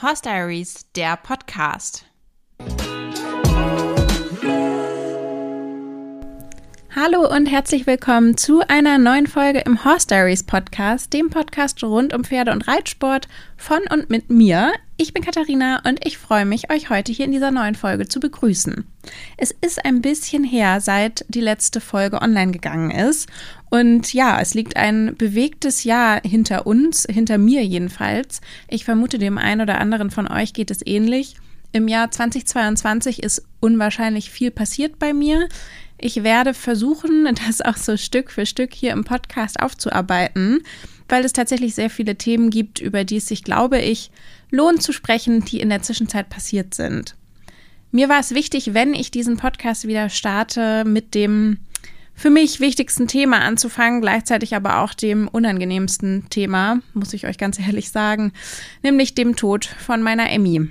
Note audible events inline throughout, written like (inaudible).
Horse Diaries, der Podcast. Hallo und herzlich willkommen zu einer neuen Folge im Horse Diaries Podcast, dem Podcast rund um Pferde und Reitsport von und mit mir. Ich bin Katharina und ich freue mich, euch heute hier in dieser neuen Folge zu begrüßen. Es ist ein bisschen her, seit die letzte Folge online gegangen ist. Und ja, es liegt ein bewegtes Jahr hinter uns, hinter mir jedenfalls. Ich vermute, dem einen oder anderen von euch geht es ähnlich. Im Jahr 2022 ist unwahrscheinlich viel passiert bei mir. Ich werde versuchen, (laughs) das auch so Stück für Stück hier im Podcast aufzuarbeiten, weil es tatsächlich sehr viele Themen gibt, über die es sich, glaube ich, lohnt zu sprechen, die in der Zwischenzeit passiert sind. Mir war es wichtig, wenn ich diesen Podcast wieder starte, mit dem für mich wichtigsten Thema anzufangen, gleichzeitig aber auch dem unangenehmsten Thema, muss ich euch ganz ehrlich sagen, nämlich dem Tod von meiner Emmy.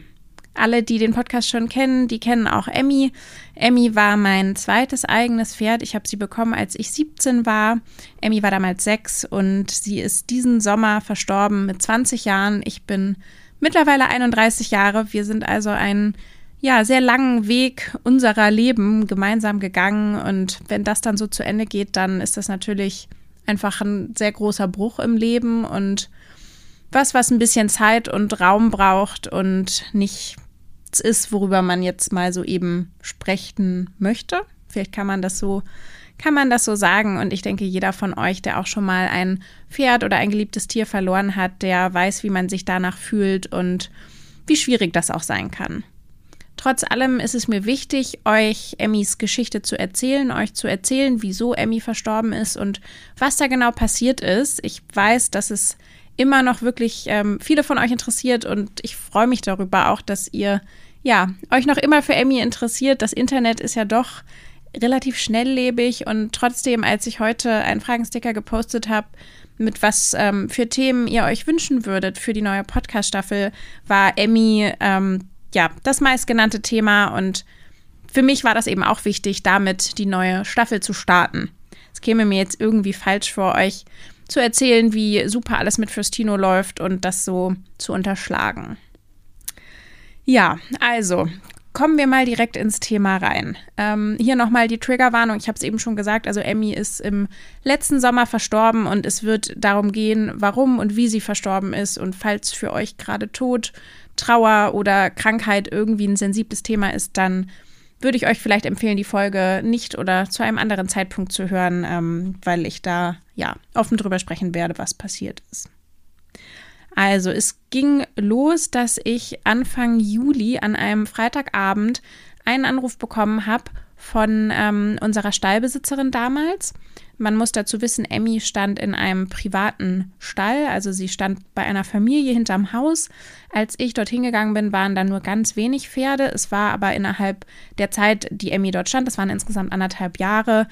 Alle, die den Podcast schon kennen, die kennen auch Emmy. Emmy war mein zweites eigenes Pferd. Ich habe sie bekommen, als ich 17 war. Emmy war damals sechs und sie ist diesen Sommer verstorben mit 20 Jahren. Ich bin mittlerweile 31 Jahre. Wir sind also einen ja, sehr langen Weg unserer Leben gemeinsam gegangen. Und wenn das dann so zu Ende geht, dann ist das natürlich einfach ein sehr großer Bruch im Leben und was, was ein bisschen Zeit und Raum braucht und nicht ist, worüber man jetzt mal so eben sprechen möchte. Vielleicht kann man das so kann man das so sagen. Und ich denke, jeder von euch, der auch schon mal ein Pferd oder ein geliebtes Tier verloren hat, der weiß, wie man sich danach fühlt und wie schwierig das auch sein kann. Trotz allem ist es mir wichtig, euch Emmys Geschichte zu erzählen, euch zu erzählen, wieso Emmy verstorben ist und was da genau passiert ist. Ich weiß, dass es immer noch wirklich ähm, viele von euch interessiert und ich freue mich darüber auch, dass ihr ja euch noch immer für Emmy interessiert. Das Internet ist ja doch relativ schnelllebig und trotzdem, als ich heute einen Fragensticker gepostet habe, mit was ähm, für Themen ihr euch wünschen würdet für die neue Podcast-Staffel, war Emmy ähm, ja das meistgenannte Thema und für mich war das eben auch wichtig, damit die neue Staffel zu starten. Es käme mir jetzt irgendwie falsch vor, euch zu erzählen, wie super alles mit Fürstino läuft und das so zu unterschlagen. Ja, also kommen wir mal direkt ins Thema rein. Ähm, hier nochmal die Triggerwarnung. Ich habe es eben schon gesagt. Also Emmy ist im letzten Sommer verstorben und es wird darum gehen, warum und wie sie verstorben ist. Und falls für euch gerade Tod, Trauer oder Krankheit irgendwie ein sensibles Thema ist, dann würde ich euch vielleicht empfehlen, die Folge nicht oder zu einem anderen Zeitpunkt zu hören, ähm, weil ich da ja offen drüber sprechen werde, was passiert ist. Also, es ging los, dass ich Anfang Juli an einem Freitagabend einen Anruf bekommen habe von ähm, unserer Stallbesitzerin damals. Man muss dazu wissen, Emmy stand in einem privaten Stall, also sie stand bei einer Familie hinterm Haus. Als ich dorthin gegangen bin, waren da nur ganz wenig Pferde. Es war aber innerhalb der Zeit, die Emmy dort stand, das waren insgesamt anderthalb Jahre,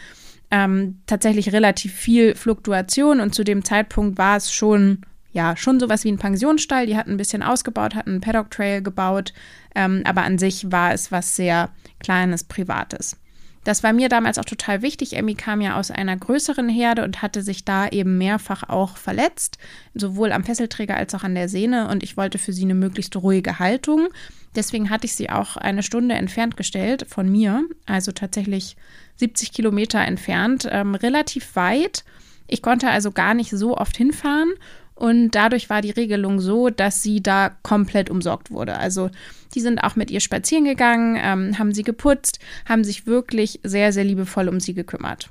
ähm, tatsächlich relativ viel Fluktuation und zu dem Zeitpunkt war es schon ja, schon sowas wie ein Pensionsstall. Die hatten ein bisschen ausgebaut, hatten einen Paddock Trail gebaut, ähm, aber an sich war es was sehr Kleines, Privates. Das war mir damals auch total wichtig. Emmy kam ja aus einer größeren Herde und hatte sich da eben mehrfach auch verletzt, sowohl am Fesselträger als auch an der Sehne. Und ich wollte für sie eine möglichst ruhige Haltung. Deswegen hatte ich sie auch eine Stunde entfernt gestellt von mir, also tatsächlich 70 Kilometer entfernt, ähm, relativ weit. Ich konnte also gar nicht so oft hinfahren und dadurch war die Regelung so, dass sie da komplett umsorgt wurde. Also die sind auch mit ihr spazieren gegangen, ähm, haben sie geputzt, haben sich wirklich sehr, sehr liebevoll um sie gekümmert.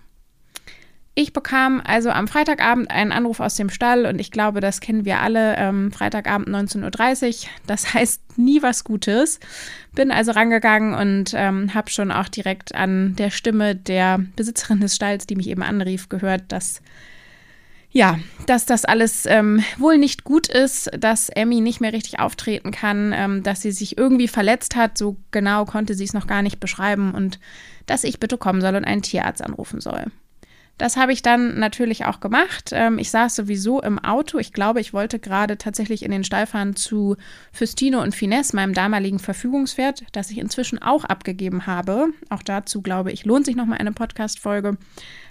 Ich bekam also am Freitagabend einen Anruf aus dem Stall und ich glaube, das kennen wir alle. Ähm, Freitagabend 19.30 Uhr, das (laughs) heißt nie was Gutes. Bin also rangegangen und ähm, habe schon auch direkt an der Stimme der Besitzerin des Stalls, die mich eben anrief, gehört, dass ja, dass das alles ähm, wohl nicht gut ist, dass Emmy nicht mehr richtig auftreten kann, ähm, dass sie sich irgendwie verletzt hat. So genau konnte sie es noch gar nicht beschreiben und dass ich bitte kommen soll und einen Tierarzt anrufen soll. Das habe ich dann natürlich auch gemacht. Ähm, ich saß sowieso im Auto. Ich glaube, ich wollte gerade tatsächlich in den Stall fahren zu Fustino und Finesse, meinem damaligen Verfügungswert, das ich inzwischen auch abgegeben habe. Auch dazu, glaube ich, lohnt sich nochmal eine Podcast-Folge.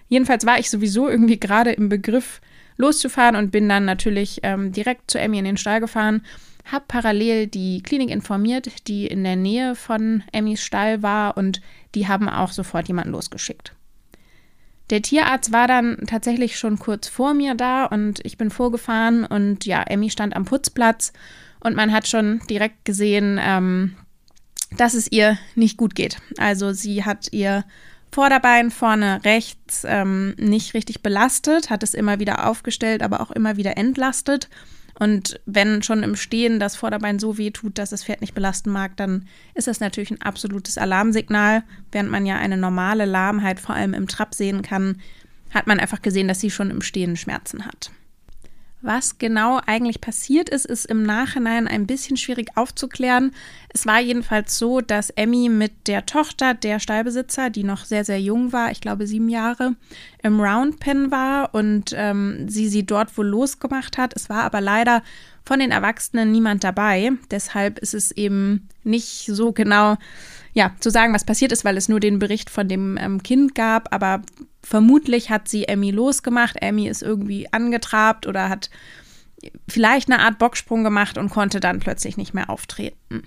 Jedenfalls war ich sowieso irgendwie gerade im Begriff, loszufahren und bin dann natürlich ähm, direkt zu Emmy in den Stall gefahren. Habe parallel die Klinik informiert, die in der Nähe von Emmys Stall war und die haben auch sofort jemanden losgeschickt. Der Tierarzt war dann tatsächlich schon kurz vor mir da und ich bin vorgefahren und ja, Emmy stand am Putzplatz und man hat schon direkt gesehen, ähm, dass es ihr nicht gut geht. Also sie hat ihr Vorderbein vorne rechts ähm, nicht richtig belastet, hat es immer wieder aufgestellt, aber auch immer wieder entlastet. Und wenn schon im Stehen das Vorderbein so weh tut, dass das Pferd nicht belasten mag, dann ist das natürlich ein absolutes Alarmsignal. Während man ja eine normale Lahmheit vor allem im Trab sehen kann, hat man einfach gesehen, dass sie schon im Stehen Schmerzen hat. Was genau eigentlich passiert ist, ist im Nachhinein ein bisschen schwierig aufzuklären. Es war jedenfalls so, dass Emmy mit der Tochter der Stallbesitzer, die noch sehr, sehr jung war, ich glaube sieben Jahre, im Roundpen war und ähm, sie sie dort wohl losgemacht hat. Es war aber leider von den Erwachsenen niemand dabei. Deshalb ist es eben nicht so genau ja, zu sagen, was passiert ist, weil es nur den Bericht von dem ähm, Kind gab. Aber vermutlich hat sie Emmy losgemacht. Emmy ist irgendwie angetrabt oder hat vielleicht eine Art Bocksprung gemacht und konnte dann plötzlich nicht mehr auftreten.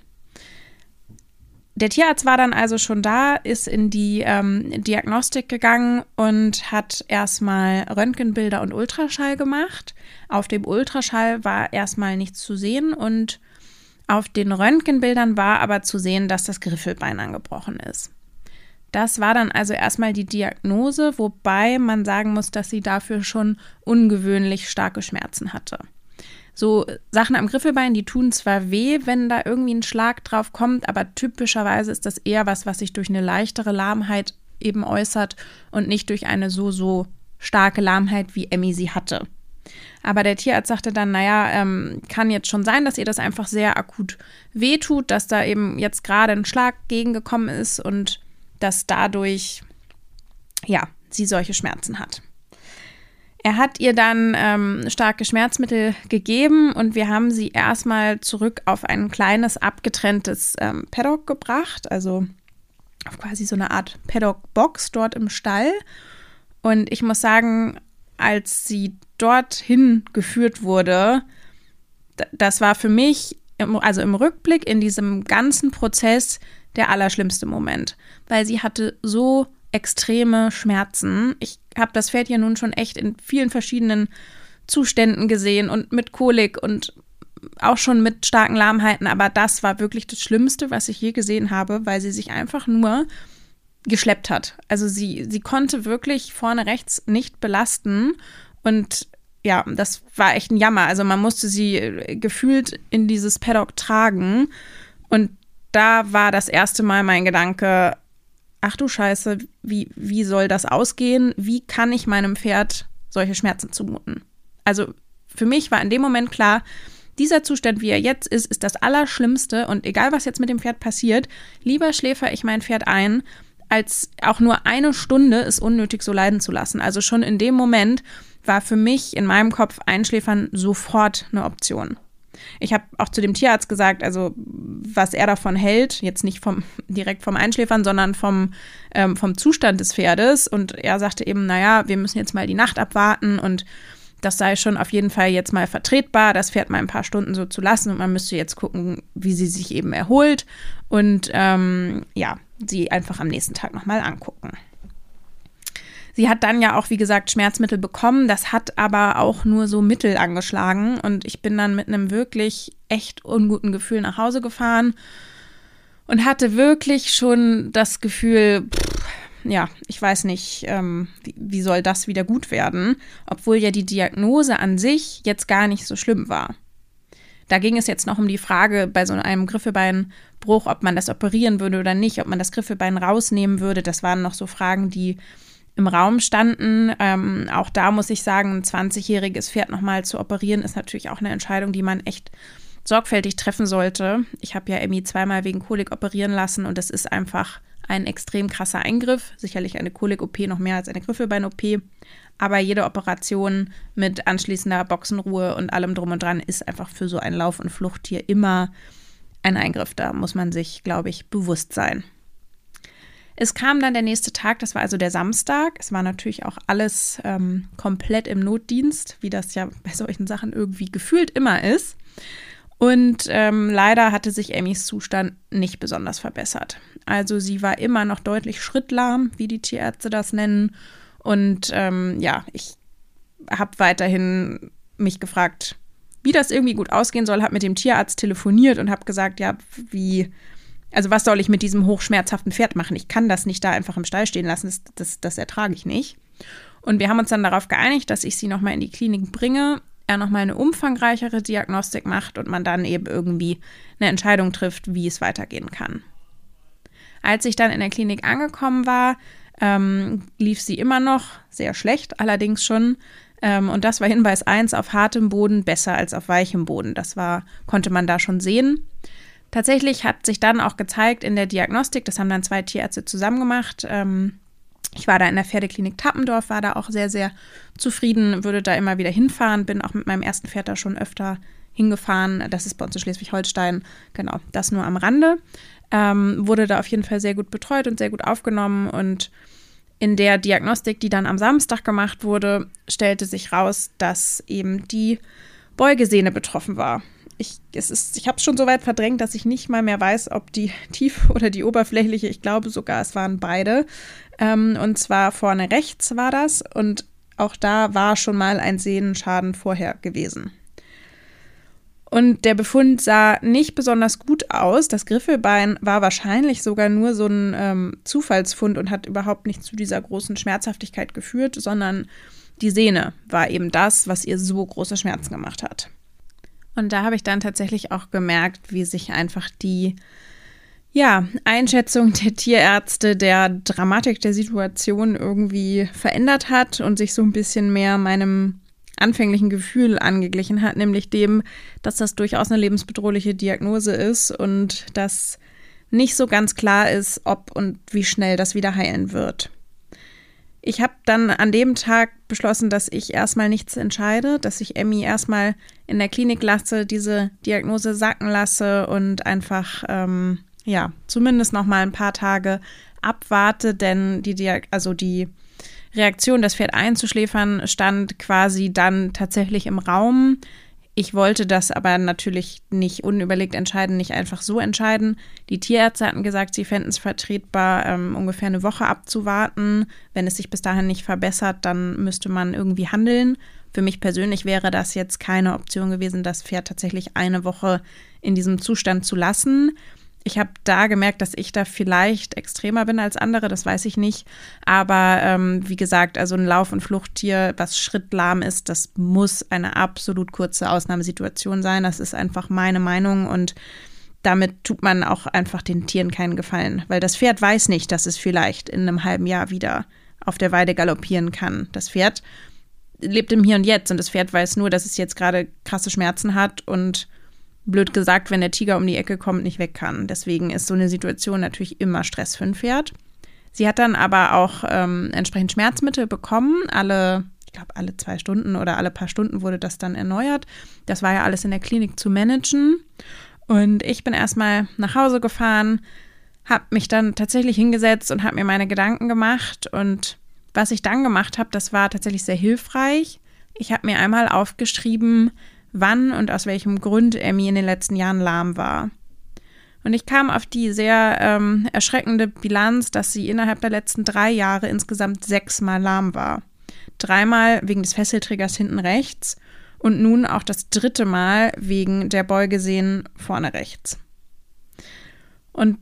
Der Tierarzt war dann also schon da, ist in die ähm, Diagnostik gegangen und hat erstmal Röntgenbilder und Ultraschall gemacht. Auf dem Ultraschall war erstmal nichts zu sehen und auf den Röntgenbildern war aber zu sehen, dass das Griffelbein angebrochen ist. Das war dann also erstmal die Diagnose, wobei man sagen muss, dass sie dafür schon ungewöhnlich starke Schmerzen hatte. So Sachen am Griffelbein, die tun zwar weh, wenn da irgendwie ein Schlag drauf kommt, aber typischerweise ist das eher was, was sich durch eine leichtere Lahmheit eben äußert und nicht durch eine so, so starke Lahmheit, wie Emmy sie hatte. Aber der Tierarzt sagte dann, naja, ähm, kann jetzt schon sein, dass ihr das einfach sehr akut wehtut, dass da eben jetzt gerade ein Schlag gegengekommen ist und dass dadurch, ja, sie solche Schmerzen hat. Er hat ihr dann ähm, starke Schmerzmittel gegeben und wir haben sie erstmal zurück auf ein kleines abgetrenntes ähm, Paddock gebracht, also auf quasi so eine Art Paddock-Box dort im Stall. Und ich muss sagen, als sie dorthin geführt wurde, das war für mich, also im Rückblick in diesem ganzen Prozess, der allerschlimmste Moment, weil sie hatte so extreme Schmerzen. Ich habe das Pferd ja nun schon echt in vielen verschiedenen Zuständen gesehen und mit Kolik und auch schon mit starken Lahmheiten, aber das war wirklich das Schlimmste, was ich je gesehen habe, weil sie sich einfach nur geschleppt hat. Also sie, sie konnte wirklich vorne rechts nicht belasten und ja, das war echt ein Jammer. Also man musste sie äh, gefühlt in dieses Paddock tragen und da war das erste Mal mein Gedanke, ach du Scheiße, wie, wie soll das ausgehen? Wie kann ich meinem Pferd solche Schmerzen zumuten? Also für mich war in dem Moment klar, dieser Zustand, wie er jetzt ist, ist das Allerschlimmste und egal was jetzt mit dem Pferd passiert, lieber schläfer ich mein Pferd ein, als auch nur eine Stunde es unnötig so leiden zu lassen. Also schon in dem Moment war für mich in meinem Kopf Einschläfern sofort eine Option. Ich habe auch zu dem Tierarzt gesagt, also was er davon hält, jetzt nicht vom (laughs) direkt vom Einschläfern, sondern vom, ähm, vom Zustand des Pferdes. Und er sagte eben, naja, wir müssen jetzt mal die Nacht abwarten und das sei schon auf jeden Fall jetzt mal vertretbar, das Pferd mal ein paar Stunden so zu lassen und man müsste jetzt gucken, wie sie sich eben erholt und ähm, ja, sie einfach am nächsten Tag nochmal angucken. Sie hat dann ja auch, wie gesagt, Schmerzmittel bekommen. Das hat aber auch nur so mittel angeschlagen. Und ich bin dann mit einem wirklich echt unguten Gefühl nach Hause gefahren und hatte wirklich schon das Gefühl, pff, ja, ich weiß nicht, ähm, wie, wie soll das wieder gut werden, obwohl ja die Diagnose an sich jetzt gar nicht so schlimm war. Da ging es jetzt noch um die Frage bei so einem Griffelbeinbruch, ob man das operieren würde oder nicht, ob man das Griffelbein rausnehmen würde. Das waren noch so Fragen, die im Raum standen. Ähm, auch da muss ich sagen, ein 20-jähriges Pferd nochmal zu operieren, ist natürlich auch eine Entscheidung, die man echt sorgfältig treffen sollte. Ich habe ja Emmy zweimal wegen Kolik operieren lassen und das ist einfach ein extrem krasser Eingriff. Sicherlich eine Kolik-OP noch mehr als eine Griffelbein-OP. Aber jede Operation mit anschließender Boxenruhe und allem drum und dran ist einfach für so ein Lauf- und Fluchttier immer ein Eingriff. Da muss man sich, glaube ich, bewusst sein. Es kam dann der nächste Tag, das war also der Samstag. Es war natürlich auch alles ähm, komplett im Notdienst, wie das ja bei solchen Sachen irgendwie gefühlt immer ist. Und ähm, leider hatte sich Emmys Zustand nicht besonders verbessert. Also sie war immer noch deutlich schrittlahm, wie die Tierärzte das nennen. Und ähm, ja, ich habe weiterhin mich gefragt, wie das irgendwie gut ausgehen soll, habe mit dem Tierarzt telefoniert und habe gesagt, ja, wie, also was soll ich mit diesem hochschmerzhaften Pferd machen? Ich kann das nicht da einfach im Stall stehen lassen, das, das, das ertrage ich nicht. Und wir haben uns dann darauf geeinigt, dass ich sie nochmal in die Klinik bringe, er nochmal eine umfangreichere Diagnostik macht und man dann eben irgendwie eine Entscheidung trifft, wie es weitergehen kann. Als ich dann in der Klinik angekommen war, ähm, lief sie immer noch sehr schlecht, allerdings schon. Ähm, und das war Hinweis 1 auf hartem Boden besser als auf weichem Boden. Das war, konnte man da schon sehen. Tatsächlich hat sich dann auch gezeigt in der Diagnostik, das haben dann zwei Tierärzte zusammen gemacht, ähm, ich war da in der Pferdeklinik Tappendorf, war da auch sehr, sehr zufrieden, würde da immer wieder hinfahren, bin auch mit meinem ersten Pferd da schon öfter hingefahren. Das ist bei uns in Schleswig-Holstein, genau, das nur am Rande. Ähm, wurde da auf jeden Fall sehr gut betreut und sehr gut aufgenommen. Und in der Diagnostik, die dann am Samstag gemacht wurde, stellte sich raus, dass eben die Beugesehne betroffen war. Ich, ich habe es schon so weit verdrängt, dass ich nicht mal mehr weiß, ob die tief (laughs) oder die oberflächliche, ich glaube sogar, es waren beide, ähm, und zwar vorne rechts war das. Und auch da war schon mal ein Sehnenschaden vorher gewesen. Und der Befund sah nicht besonders gut aus. Das Griffelbein war wahrscheinlich sogar nur so ein ähm, Zufallsfund und hat überhaupt nicht zu dieser großen Schmerzhaftigkeit geführt, sondern die Sehne war eben das, was ihr so große Schmerzen gemacht hat. Und da habe ich dann tatsächlich auch gemerkt, wie sich einfach die ja, Einschätzung der Tierärzte der Dramatik der Situation irgendwie verändert hat und sich so ein bisschen mehr meinem anfänglichen Gefühl angeglichen hat, nämlich dem, dass das durchaus eine lebensbedrohliche Diagnose ist und dass nicht so ganz klar ist, ob und wie schnell das wieder heilen wird. Ich habe dann an dem Tag beschlossen, dass ich erstmal nichts entscheide, dass ich Emmy erstmal in der Klinik lasse, diese Diagnose sacken lasse und einfach ähm, ja, zumindest noch mal ein paar Tage abwarte, denn die, also die Reaktion, das Pferd einzuschläfern, stand quasi dann tatsächlich im Raum. Ich wollte das aber natürlich nicht unüberlegt entscheiden, nicht einfach so entscheiden. Die Tierärzte hatten gesagt, sie fänden es vertretbar, ähm, ungefähr eine Woche abzuwarten. Wenn es sich bis dahin nicht verbessert, dann müsste man irgendwie handeln. Für mich persönlich wäre das jetzt keine Option gewesen, das Pferd tatsächlich eine Woche in diesem Zustand zu lassen. Ich habe da gemerkt, dass ich da vielleicht extremer bin als andere, das weiß ich nicht. Aber ähm, wie gesagt, also ein Lauf- und Fluchttier, was schrittlahm ist, das muss eine absolut kurze Ausnahmesituation sein. Das ist einfach meine Meinung und damit tut man auch einfach den Tieren keinen Gefallen, weil das Pferd weiß nicht, dass es vielleicht in einem halben Jahr wieder auf der Weide galoppieren kann. Das Pferd lebt im Hier und Jetzt und das Pferd weiß nur, dass es jetzt gerade krasse Schmerzen hat und blöd gesagt, wenn der Tiger um die Ecke kommt, nicht weg kann. Deswegen ist so eine Situation natürlich immer Stress für ein Pferd. Sie hat dann aber auch ähm, entsprechend Schmerzmittel bekommen. Alle, ich glaube, alle zwei Stunden oder alle paar Stunden wurde das dann erneuert. Das war ja alles in der Klinik zu managen. Und ich bin erstmal nach Hause gefahren, habe mich dann tatsächlich hingesetzt und habe mir meine Gedanken gemacht. Und was ich dann gemacht habe, das war tatsächlich sehr hilfreich. Ich habe mir einmal aufgeschrieben, wann und aus welchem Grund Emmy in den letzten Jahren lahm war. Und ich kam auf die sehr ähm, erschreckende Bilanz, dass sie innerhalb der letzten drei Jahre insgesamt sechsmal lahm war. Dreimal wegen des Fesselträgers hinten rechts und nun auch das dritte Mal wegen der Beugesehnen vorne rechts. Und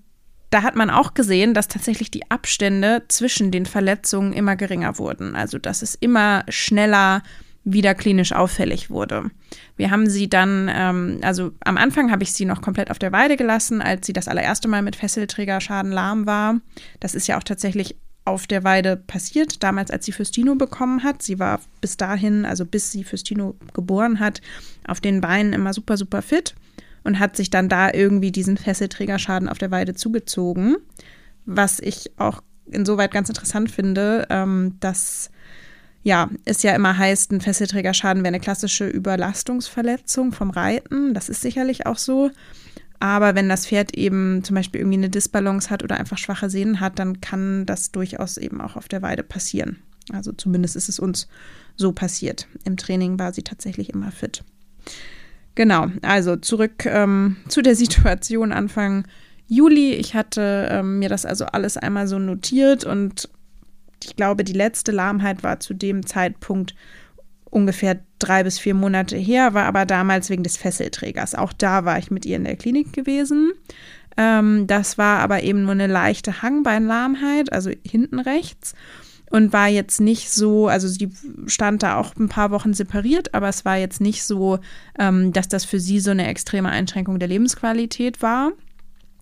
da hat man auch gesehen, dass tatsächlich die Abstände zwischen den Verletzungen immer geringer wurden. Also dass es immer schneller wieder klinisch auffällig wurde. Wir haben sie dann, ähm, also am Anfang habe ich sie noch komplett auf der Weide gelassen, als sie das allererste Mal mit Fesselträgerschaden lahm war. Das ist ja auch tatsächlich auf der Weide passiert, damals als sie Fürstino bekommen hat. Sie war bis dahin, also bis sie Fürstino geboren hat, auf den Beinen immer super, super fit und hat sich dann da irgendwie diesen Fesselträgerschaden auf der Weide zugezogen. Was ich auch insoweit ganz interessant finde, ähm, dass ja, es ja immer heißt, ein Fesselträgerschaden wäre eine klassische Überlastungsverletzung vom Reiten. Das ist sicherlich auch so. Aber wenn das Pferd eben zum Beispiel irgendwie eine Disbalance hat oder einfach schwache Sehnen hat, dann kann das durchaus eben auch auf der Weide passieren. Also zumindest ist es uns so passiert. Im Training war sie tatsächlich immer fit. Genau, also zurück ähm, zu der (laughs) Situation Anfang Juli. Ich hatte ähm, mir das also alles einmal so notiert und ich glaube, die letzte Lahmheit war zu dem Zeitpunkt ungefähr drei bis vier Monate her, war aber damals wegen des Fesselträgers. Auch da war ich mit ihr in der Klinik gewesen. Ähm, das war aber eben nur eine leichte Hangbeinlahmheit, also hinten rechts. Und war jetzt nicht so, also sie stand da auch ein paar Wochen separiert, aber es war jetzt nicht so, ähm, dass das für sie so eine extreme Einschränkung der Lebensqualität war.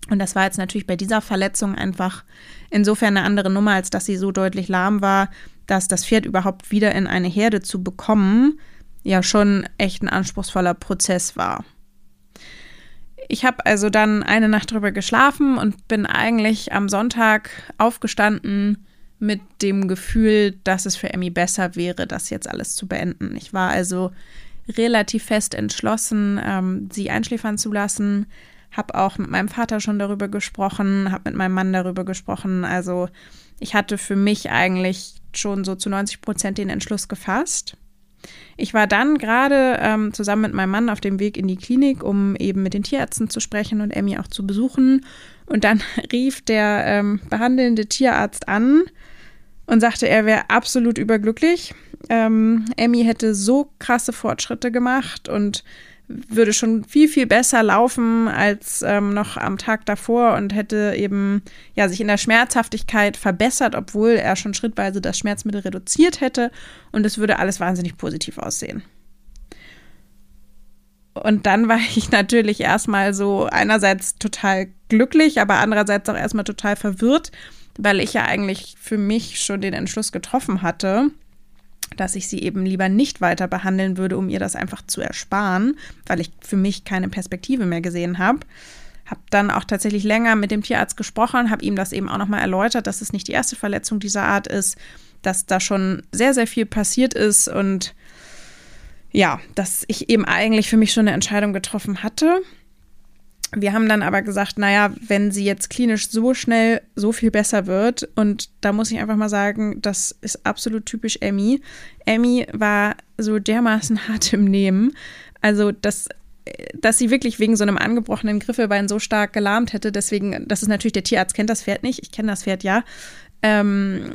Und das war jetzt natürlich bei dieser Verletzung einfach insofern eine andere Nummer, als dass sie so deutlich lahm war, dass das Pferd überhaupt wieder in eine Herde zu bekommen, ja schon echt ein anspruchsvoller Prozess war. Ich habe also dann eine Nacht drüber geschlafen und bin eigentlich am Sonntag aufgestanden mit dem Gefühl, dass es für Emmy besser wäre, das jetzt alles zu beenden. Ich war also relativ fest entschlossen, ähm, sie einschläfern zu lassen, habe auch mit meinem Vater schon darüber gesprochen, habe mit meinem Mann darüber gesprochen. Also ich hatte für mich eigentlich schon so zu 90 Prozent den Entschluss gefasst. Ich war dann gerade ähm, zusammen mit meinem Mann auf dem Weg in die Klinik, um eben mit den Tierärzten zu sprechen und Emmy auch zu besuchen. Und dann (laughs) rief der ähm, behandelnde Tierarzt an und sagte, er wäre absolut überglücklich. Ähm, Emmy hätte so krasse Fortschritte gemacht und würde schon viel, viel besser laufen als ähm, noch am Tag davor und hätte eben ja, sich in der Schmerzhaftigkeit verbessert, obwohl er schon schrittweise das Schmerzmittel reduziert hätte und es würde alles wahnsinnig positiv aussehen. Und dann war (laughs) ich natürlich erstmal so einerseits total glücklich, aber andererseits auch erstmal total verwirrt, weil ich ja eigentlich für mich schon den Entschluss getroffen hatte, dass ich sie eben lieber nicht weiter behandeln würde, um ihr das einfach zu ersparen, weil ich für mich keine Perspektive mehr gesehen habe. Habe dann auch tatsächlich länger mit dem Tierarzt gesprochen, habe ihm das eben auch nochmal erläutert, dass es nicht die erste Verletzung dieser Art ist, dass da schon sehr, sehr viel passiert ist und ja, dass ich eben eigentlich für mich schon eine Entscheidung getroffen hatte. Wir haben dann aber gesagt, naja, wenn sie jetzt klinisch so schnell so viel besser wird, und da muss ich einfach mal sagen, das ist absolut typisch Emmy. Emmy war so dermaßen (laughs) hart im Nehmen. Also, dass, dass sie wirklich wegen so einem angebrochenen Griffelbein so stark gelahmt hätte. Deswegen, das ist natürlich, der Tierarzt kennt das Pferd nicht. Ich kenne das Pferd ja. Ähm,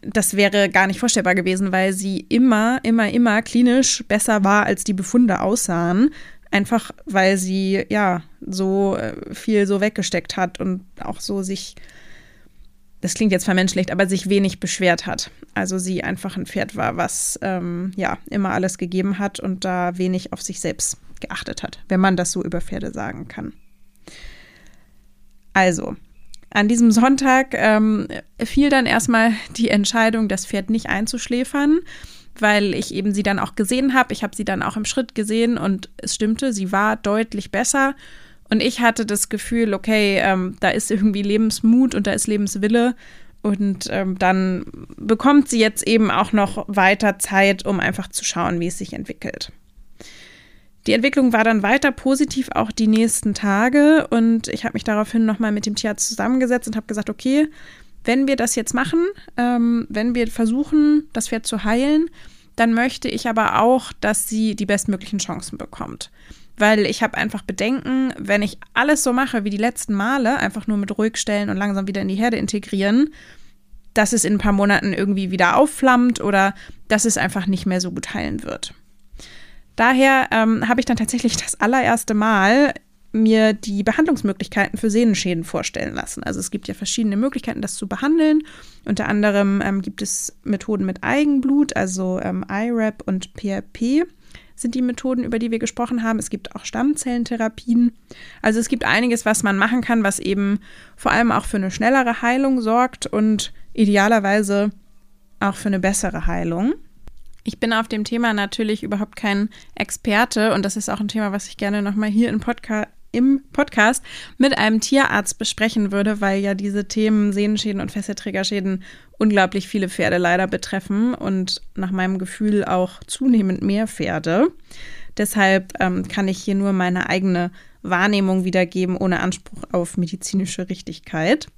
das wäre gar nicht vorstellbar gewesen, weil sie immer, immer, immer klinisch besser war, als die Befunde aussahen. Einfach weil sie ja so äh, viel so weggesteckt hat und auch so sich, das klingt jetzt vermenschlicht, aber sich wenig beschwert hat. Also sie einfach ein Pferd war, was ähm, ja immer alles gegeben hat und da wenig auf sich selbst geachtet hat, wenn man das so über Pferde sagen kann. Also, an diesem Sonntag ähm, fiel dann erstmal die Entscheidung, das Pferd nicht einzuschläfern weil ich eben sie dann auch gesehen habe. Ich habe sie dann auch im Schritt gesehen und es stimmte, sie war deutlich besser. Und ich hatte das Gefühl, okay, ähm, da ist irgendwie Lebensmut und da ist Lebenswille. Und ähm, dann bekommt sie jetzt eben auch noch weiter Zeit, um einfach zu schauen, wie es sich entwickelt. Die Entwicklung war dann weiter positiv auch die nächsten Tage und ich habe mich daraufhin nochmal mit dem Tierarzt zusammengesetzt und habe gesagt, okay, wenn wir das jetzt machen, ähm, wenn wir versuchen, das Pferd zu heilen, dann möchte ich aber auch, dass sie die bestmöglichen Chancen bekommt. Weil ich habe einfach Bedenken, wenn ich alles so mache wie die letzten Male, einfach nur mit ruhig stellen und langsam wieder in die Herde integrieren, dass es in ein paar Monaten irgendwie wieder aufflammt oder dass es einfach nicht mehr so gut heilen wird. Daher ähm, habe ich dann tatsächlich das allererste Mal mir die Behandlungsmöglichkeiten für Sehnenschäden vorstellen lassen. Also es gibt ja verschiedene Möglichkeiten, das zu behandeln. Unter anderem ähm, gibt es Methoden mit Eigenblut, also ähm, IRAP und PRP sind die Methoden, über die wir gesprochen haben. Es gibt auch Stammzellentherapien. Also es gibt einiges, was man machen kann, was eben vor allem auch für eine schnellere Heilung sorgt und idealerweise auch für eine bessere Heilung. Ich bin auf dem Thema natürlich überhaupt kein Experte und das ist auch ein Thema, was ich gerne nochmal hier im Podcast im Podcast mit einem Tierarzt besprechen würde, weil ja diese Themen Sehnenschäden und Fesselträgerschäden unglaublich viele Pferde leider betreffen und nach meinem Gefühl auch zunehmend mehr Pferde. Deshalb ähm, kann ich hier nur meine eigene Wahrnehmung wiedergeben, ohne Anspruch auf medizinische Richtigkeit.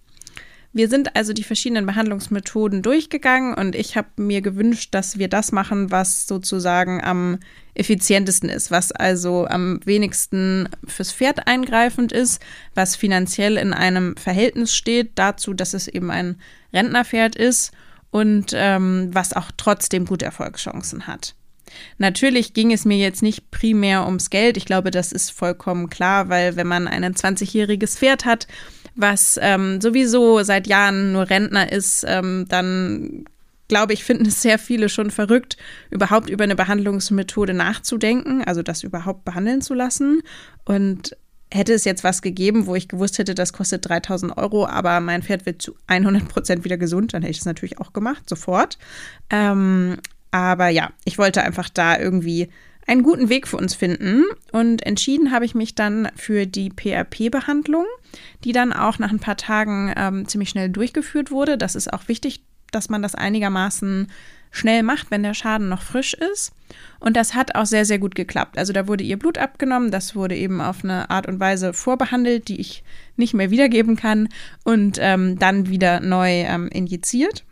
Wir sind also die verschiedenen Behandlungsmethoden durchgegangen und ich habe mir gewünscht, dass wir das machen, was sozusagen am effizientesten ist, was also am wenigsten fürs Pferd eingreifend ist, was finanziell in einem Verhältnis steht dazu, dass es eben ein Rentnerpferd ist und ähm, was auch trotzdem gute Erfolgschancen hat. Natürlich ging es mir jetzt nicht primär ums Geld. Ich glaube, das ist vollkommen klar, weil wenn man ein 20-jähriges Pferd hat, was ähm, sowieso seit Jahren nur Rentner ist, ähm, dann glaube ich, finden es sehr viele schon verrückt, überhaupt über eine Behandlungsmethode nachzudenken, also das überhaupt behandeln zu lassen. Und hätte es jetzt was gegeben, wo ich gewusst hätte, das kostet 3000 Euro, aber mein Pferd wird zu 100 Prozent wieder gesund, dann hätte ich es natürlich auch gemacht, sofort. Ähm, aber ja, ich wollte einfach da irgendwie einen guten Weg für uns finden und entschieden habe ich mich dann für die PRP-Behandlung, die dann auch nach ein paar Tagen ähm, ziemlich schnell durchgeführt wurde. Das ist auch wichtig, dass man das einigermaßen schnell macht, wenn der Schaden noch frisch ist. Und das hat auch sehr, sehr gut geklappt. Also da wurde ihr Blut abgenommen, das wurde eben auf eine Art und Weise vorbehandelt, die ich nicht mehr wiedergeben kann und ähm, dann wieder neu ähm, injiziert.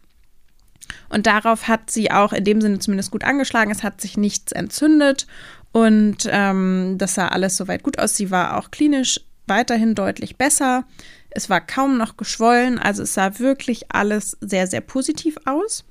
Und darauf hat sie auch in dem Sinne zumindest gut angeschlagen. Es hat sich nichts entzündet und ähm, das sah alles soweit gut aus. Sie war auch klinisch weiterhin deutlich besser. Es war kaum noch geschwollen, also es sah wirklich alles sehr, sehr positiv aus.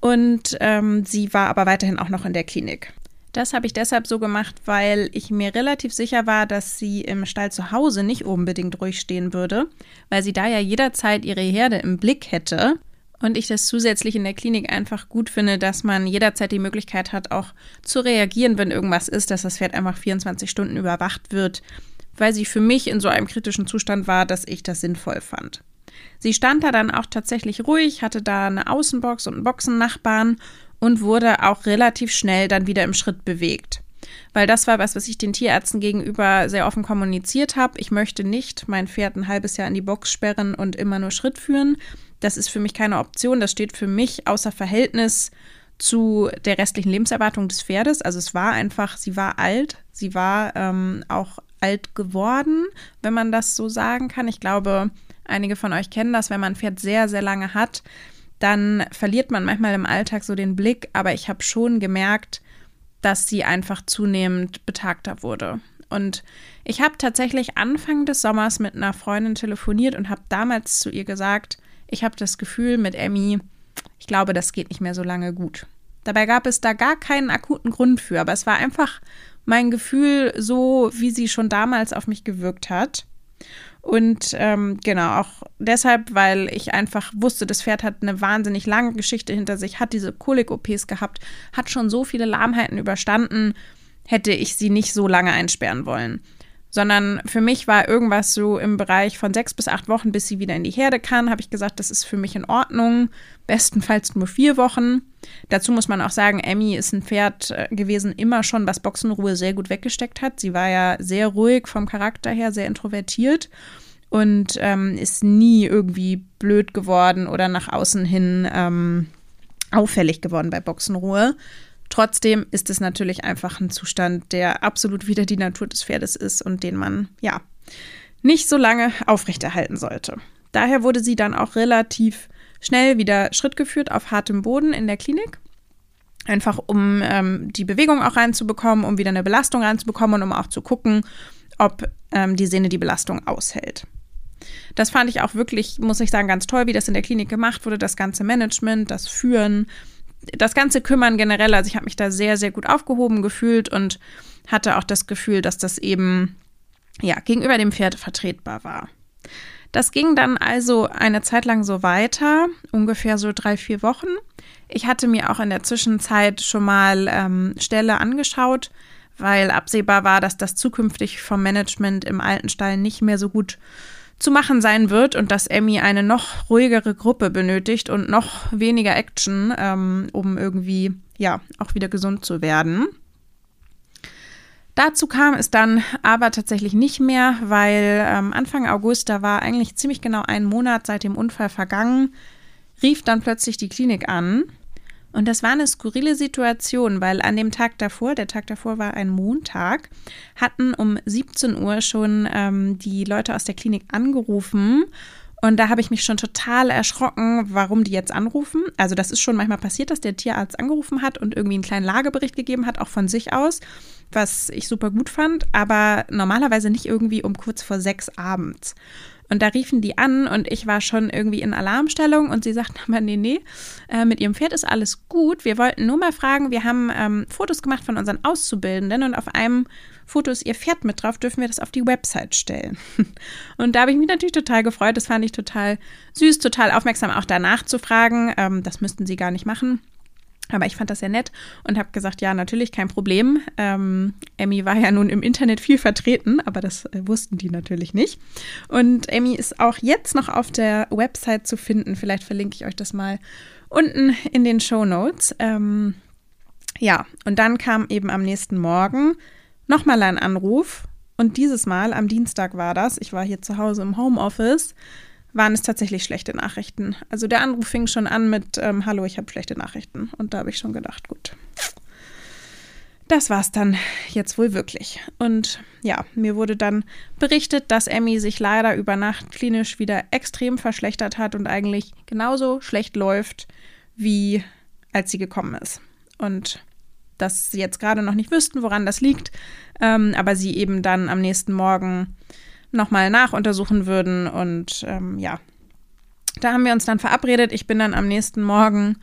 Und ähm, sie war aber weiterhin auch noch in der Klinik. Das habe ich deshalb so gemacht, weil ich mir relativ sicher war, dass sie im Stall zu Hause nicht unbedingt ruhig stehen würde, weil sie da ja jederzeit ihre Herde im Blick hätte und ich das zusätzlich in der Klinik einfach gut finde, dass man jederzeit die Möglichkeit hat, auch zu reagieren, wenn irgendwas ist, dass das Pferd einfach 24 Stunden überwacht wird, weil sie für mich in so einem kritischen Zustand war, dass ich das sinnvoll fand. Sie stand da dann auch tatsächlich ruhig, hatte da eine Außenbox und einen Boxennachbarn und wurde auch relativ schnell dann wieder im Schritt bewegt. Weil das war was, was ich den Tierärzten gegenüber sehr offen kommuniziert habe. Ich möchte nicht mein Pferd ein halbes Jahr in die Box sperren und immer nur Schritt führen. Das ist für mich keine Option. Das steht für mich außer Verhältnis zu der restlichen Lebenserwartung des Pferdes. Also es war einfach, sie war alt, sie war ähm, auch alt geworden, wenn man das so sagen kann. Ich glaube, einige von euch kennen das, wenn man ein Pferd sehr, sehr lange hat, dann verliert man manchmal im Alltag so den Blick, aber ich habe schon gemerkt, dass sie einfach zunehmend betagter wurde. Und ich habe tatsächlich Anfang des Sommers mit einer Freundin telefoniert und habe damals zu ihr gesagt, ich habe das Gefühl mit Emmy, ich glaube, das geht nicht mehr so lange gut. Dabei gab es da gar keinen akuten Grund für, aber es war einfach mein Gefühl so, wie sie schon damals auf mich gewirkt hat. Und ähm, genau, auch deshalb, weil ich einfach wusste, das Pferd hat eine wahnsinnig lange Geschichte hinter sich, hat diese Kolik-OPs gehabt, hat schon so viele Lahmheiten überstanden, hätte ich sie nicht so lange einsperren wollen sondern für mich war irgendwas so im Bereich von sechs bis acht Wochen, bis sie wieder in die Herde kann, habe ich gesagt, das ist für mich in Ordnung, bestenfalls nur vier Wochen. Dazu muss man auch sagen, Emmy ist ein Pferd äh, gewesen, immer schon, was Boxenruhe sehr gut weggesteckt hat. Sie war ja sehr ruhig vom Charakter her, sehr introvertiert und ähm, ist nie irgendwie blöd geworden oder nach außen hin ähm, auffällig geworden bei Boxenruhe. Trotzdem ist es natürlich einfach ein Zustand, der absolut wieder die Natur des Pferdes ist und den man, ja, nicht so lange aufrechterhalten sollte. Daher wurde sie dann auch relativ schnell wieder Schritt geführt auf hartem Boden in der Klinik. Einfach um ähm, die Bewegung auch reinzubekommen, um wieder eine Belastung reinzubekommen und um auch zu gucken, ob ähm, die Sehne die Belastung aushält. Das fand ich auch wirklich, muss ich sagen, ganz toll, wie das in der Klinik gemacht wurde. Das ganze Management, das Führen, das ganze Kümmern generell, also ich habe mich da sehr, sehr gut aufgehoben gefühlt und hatte auch das Gefühl, dass das eben ja gegenüber dem Pferd vertretbar war. Das ging dann also eine Zeit lang so weiter, ungefähr so drei, vier Wochen. Ich hatte mir auch in der Zwischenzeit schon mal ähm, Ställe angeschaut, weil absehbar war, dass das zukünftig vom Management im alten Stall nicht mehr so gut zu machen sein wird und dass Emmy eine noch ruhigere Gruppe benötigt und noch weniger Action, ähm, um irgendwie ja auch wieder gesund zu werden. Dazu kam es dann aber tatsächlich nicht mehr, weil ähm, Anfang August, da war eigentlich ziemlich genau ein Monat seit dem Unfall vergangen, rief dann plötzlich die Klinik an Und das war eine skurrile Situation, weil an dem Tag davor, der Tag davor war ein Montag, hatten um 17 Uhr schon ähm, die Leute aus der Klinik angerufen. Und da habe ich mich schon total erschrocken, warum die jetzt anrufen. Also das ist schon manchmal passiert, dass der Tierarzt angerufen hat und irgendwie einen kleinen Lagebericht gegeben hat, auch von sich aus, was ich super gut fand, aber normalerweise nicht irgendwie um kurz vor sechs abends. Und da riefen die an und ich war schon irgendwie in Alarmstellung und sie sagten (laughs) aber, nee, nee, äh, mit ihrem Pferd ist alles gut. Wir wollten nur mal fragen, wir haben ähm, Fotos gemacht von unseren Auszubildenden und auf einem Foto ist ihr Pferd mit drauf, dürfen wir das auf die Website stellen. (laughs) Und da habe ich mich natürlich total gefreut. Das fand ich total süß, total aufmerksam, auch danach zu fragen. Ähm, das müssten sie gar nicht machen. Aber ich fand das sehr nett und habe gesagt, ja, natürlich kein Problem. Ähm, Emmy war ja nun im Internet viel vertreten, aber das äh, wussten die natürlich nicht. Und Emmy ist auch jetzt noch auf der Website zu finden. Vielleicht verlinke ich euch das mal unten in den Show Notes. Ähm, ja, und dann kam eben am nächsten Morgen nochmal ein Anruf. Und dieses Mal, am Dienstag war das, ich war hier zu Hause im Homeoffice, waren es tatsächlich schlechte Nachrichten. Also der Anruf fing schon an mit ähm, Hallo, ich habe schlechte Nachrichten. Und da habe ich schon gedacht, gut. Das war's dann jetzt wohl wirklich. Und ja, mir wurde dann berichtet, dass Emmy sich leider über Nacht klinisch wieder extrem verschlechtert hat und eigentlich genauso schlecht läuft, wie als sie gekommen ist. Und dass sie jetzt gerade noch nicht wüssten, woran das liegt, ähm, aber sie eben dann am nächsten Morgen nochmal nachuntersuchen würden. Und ähm, ja, da haben wir uns dann verabredet. Ich bin dann am nächsten Morgen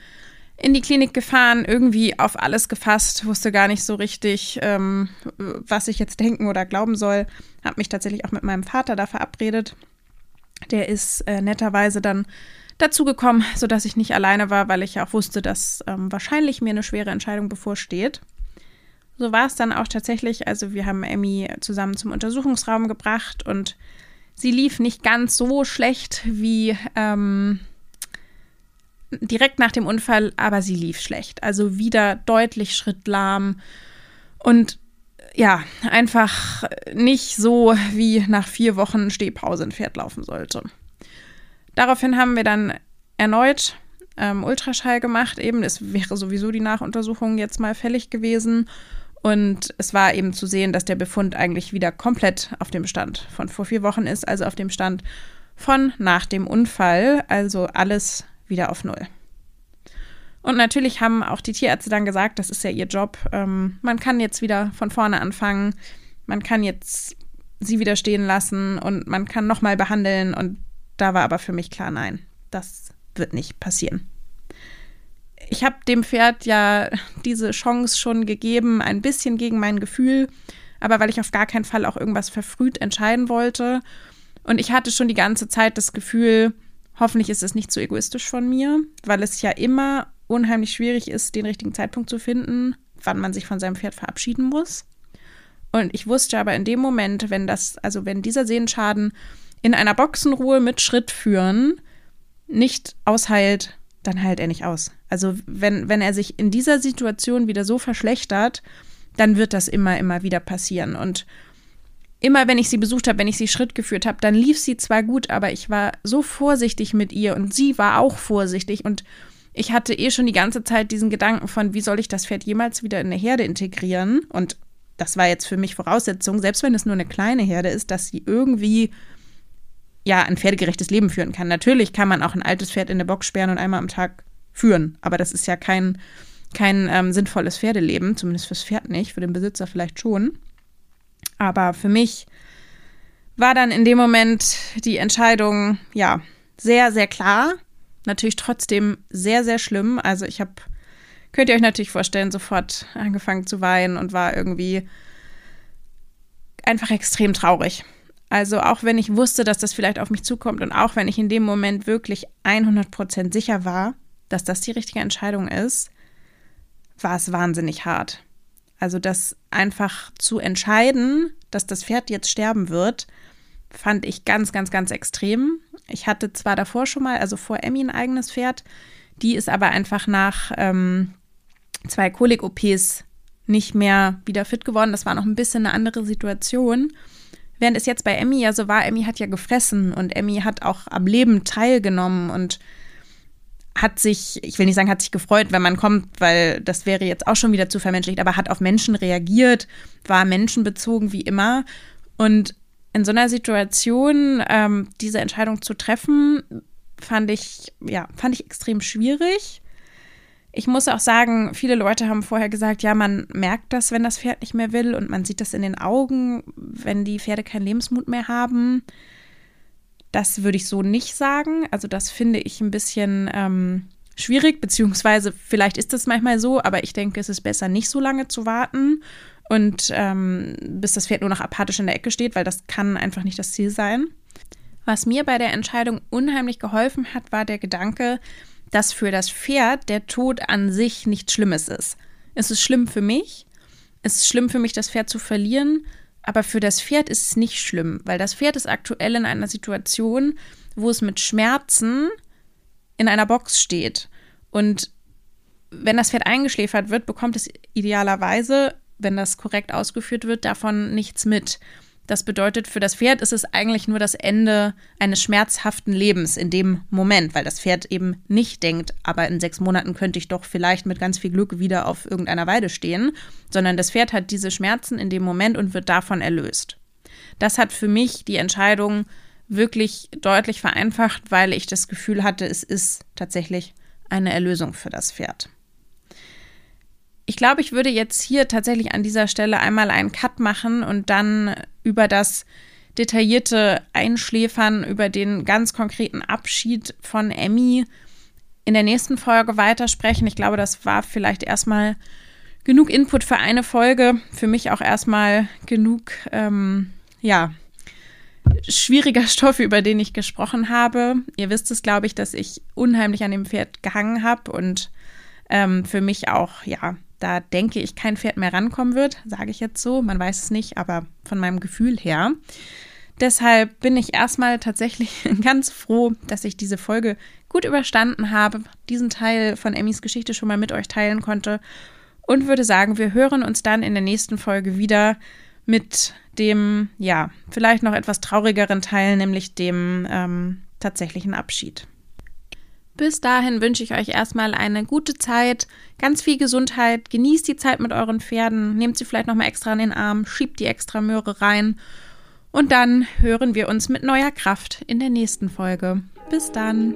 in die Klinik gefahren, irgendwie auf alles gefasst, wusste gar nicht so richtig, ähm, was ich jetzt denken oder glauben soll. Habe mich tatsächlich auch mit meinem Vater da verabredet. Der ist äh, netterweise dann dazugekommen, sodass ich nicht alleine war, weil ich ja auch wusste, dass ähm, wahrscheinlich mir eine schwere Entscheidung bevorsteht. So war es dann auch tatsächlich. Also wir haben Emmy zusammen zum Untersuchungsraum gebracht und sie lief nicht ganz so schlecht wie ähm, direkt nach dem Unfall, aber sie lief schlecht. Also wieder deutlich schrittlahm und ja, einfach nicht so, wie nach vier Wochen Stehpause ein Pferd laufen sollte. Daraufhin haben wir dann erneut ähm, Ultraschall gemacht. Eben, es wäre sowieso die Nachuntersuchung jetzt mal fällig gewesen. Und es war eben zu sehen, dass der Befund eigentlich wieder komplett auf dem Stand von vor vier Wochen ist, also auf dem Stand von nach dem Unfall, also alles wieder auf Null. Und natürlich haben auch die Tierärzte dann gesagt, das ist ja ihr Job, ähm, man kann jetzt wieder von vorne anfangen, man kann jetzt sie wieder stehen lassen und man kann nochmal behandeln. Und da war aber für mich klar, nein, das wird nicht passieren ich habe dem Pferd ja diese Chance schon gegeben, ein bisschen gegen mein Gefühl, aber weil ich auf gar keinen Fall auch irgendwas verfrüht entscheiden wollte. Und ich hatte schon die ganze Zeit das Gefühl, hoffentlich ist es nicht zu egoistisch von mir, weil es ja immer unheimlich schwierig ist, den richtigen Zeitpunkt zu finden, wann man sich von seinem Pferd verabschieden muss. Und ich wusste aber in dem Moment, wenn das, also wenn dieser Sehenschaden in einer Boxenruhe mit Schritt führen nicht ausheilt, dann heilt er nicht aus. Also wenn, wenn er sich in dieser Situation wieder so verschlechtert, dann wird das immer, immer wieder passieren. Und immer wenn ich sie besucht habe, wenn ich sie Schritt geführt habe, dann lief sie zwar gut, aber ich war so vorsichtig mit ihr und sie war auch vorsichtig und ich hatte eh schon die ganze Zeit diesen Gedanken von, wie soll ich das Pferd jemals wieder in eine Herde integrieren? Und das war jetzt für mich Voraussetzung, selbst wenn es nur eine kleine Herde ist, dass sie irgendwie ja ein pferdegerechtes Leben führen kann. Natürlich kann man auch ein altes Pferd in eine Box sperren und einmal am Tag führen. Aber das ist ja kein, kein ähm, sinnvolles Pferdeleben, zumindest fürs Pferd nicht, für den Besitzer vielleicht schon. Aber für mich war dann in dem Moment die Entscheidung, ja, sehr, sehr klar. Natürlich trotzdem sehr, sehr schlimm. Also ich habe, könnt ihr euch natürlich vorstellen, sofort angefangen zu weinen und war irgendwie einfach extrem traurig. Also auch wenn ich wusste, dass das vielleicht auf mich zukommt und auch wenn ich in dem Moment wirklich 100% sicher war, dass das die richtige Entscheidung ist, war es wahnsinnig hart. Also das einfach zu entscheiden, dass das Pferd jetzt sterben wird, fand ich ganz, ganz, ganz extrem. Ich hatte zwar davor schon mal, also vor Emmy ein eigenes Pferd, die ist aber einfach nach ähm, zwei Kolik-OPs nicht mehr wieder fit geworden. Das war noch ein bisschen eine andere Situation. Während es jetzt bei Emmy ja so war, Emmy hat ja gefressen und Emmy hat auch am Leben teilgenommen und hat sich, ich will nicht sagen, hat sich gefreut, wenn man kommt, weil das wäre jetzt auch schon wieder zu vermenschlicht, aber hat auf Menschen reagiert, war menschenbezogen wie immer. Und in so einer Situation ähm, diese Entscheidung zu treffen, fand ich, ja, fand ich extrem schwierig. Ich muss auch sagen, viele Leute haben vorher gesagt, ja, man merkt das, wenn das Pferd nicht mehr will und man sieht das in den Augen, wenn die Pferde keinen Lebensmut mehr haben. Das würde ich so nicht sagen. Also das finde ich ein bisschen ähm, schwierig, beziehungsweise vielleicht ist das manchmal so, aber ich denke, es ist besser, nicht so lange zu warten und ähm, bis das Pferd nur noch apathisch in der Ecke steht, weil das kann einfach nicht das Ziel sein. Was mir bei der Entscheidung unheimlich geholfen hat, war der Gedanke, dass für das Pferd der Tod an sich nichts Schlimmes ist. Es ist schlimm für mich, es ist schlimm für mich, das Pferd zu verlieren, aber für das Pferd ist es nicht schlimm, weil das Pferd ist aktuell in einer Situation, wo es mit Schmerzen in einer Box steht. Und wenn das Pferd eingeschläfert wird, bekommt es idealerweise, wenn das korrekt ausgeführt wird, davon nichts mit. Das bedeutet, für das Pferd ist es eigentlich nur das Ende eines schmerzhaften Lebens in dem Moment, weil das Pferd eben nicht denkt, aber in sechs Monaten könnte ich doch vielleicht mit ganz viel Glück wieder auf irgendeiner Weide stehen, sondern das Pferd hat diese Schmerzen in dem Moment und wird davon erlöst. Das hat für mich die Entscheidung wirklich deutlich vereinfacht, weil ich das Gefühl hatte, es ist tatsächlich eine Erlösung für das Pferd. Ich glaube, ich würde jetzt hier tatsächlich an dieser Stelle einmal einen Cut machen und dann über das detaillierte Einschläfern, über den ganz konkreten Abschied von Emmy in der nächsten Folge weitersprechen. Ich glaube, das war vielleicht erstmal genug Input für eine Folge. Für mich auch erstmal genug, ähm, ja, schwieriger (laughs) Stoff, über den ich gesprochen habe. Ihr wisst es, glaube ich, dass ich unheimlich an dem Pferd gehangen habe und ähm, für mich auch, ja, da denke ich, kein Pferd mehr rankommen wird, sage ich jetzt so. Man weiß es nicht, aber von meinem Gefühl her. Deshalb bin ich erstmal tatsächlich (laughs) ganz froh, dass ich diese Folge gut überstanden habe, diesen Teil von Emmys Geschichte schon mal mit euch teilen konnte und würde sagen, wir hören uns dann in der nächsten Folge wieder mit dem, ja, vielleicht noch etwas traurigeren Teil, nämlich dem ähm, tatsächlichen Abschied. Bis dahin wünsche ich euch erstmal eine gute Zeit, ganz viel Gesundheit, genießt die Zeit mit euren Pferden, nehmt sie vielleicht nochmal extra in den Arm, schiebt die extra Möhre rein und dann hören wir uns mit neuer Kraft in der nächsten Folge. Bis dann!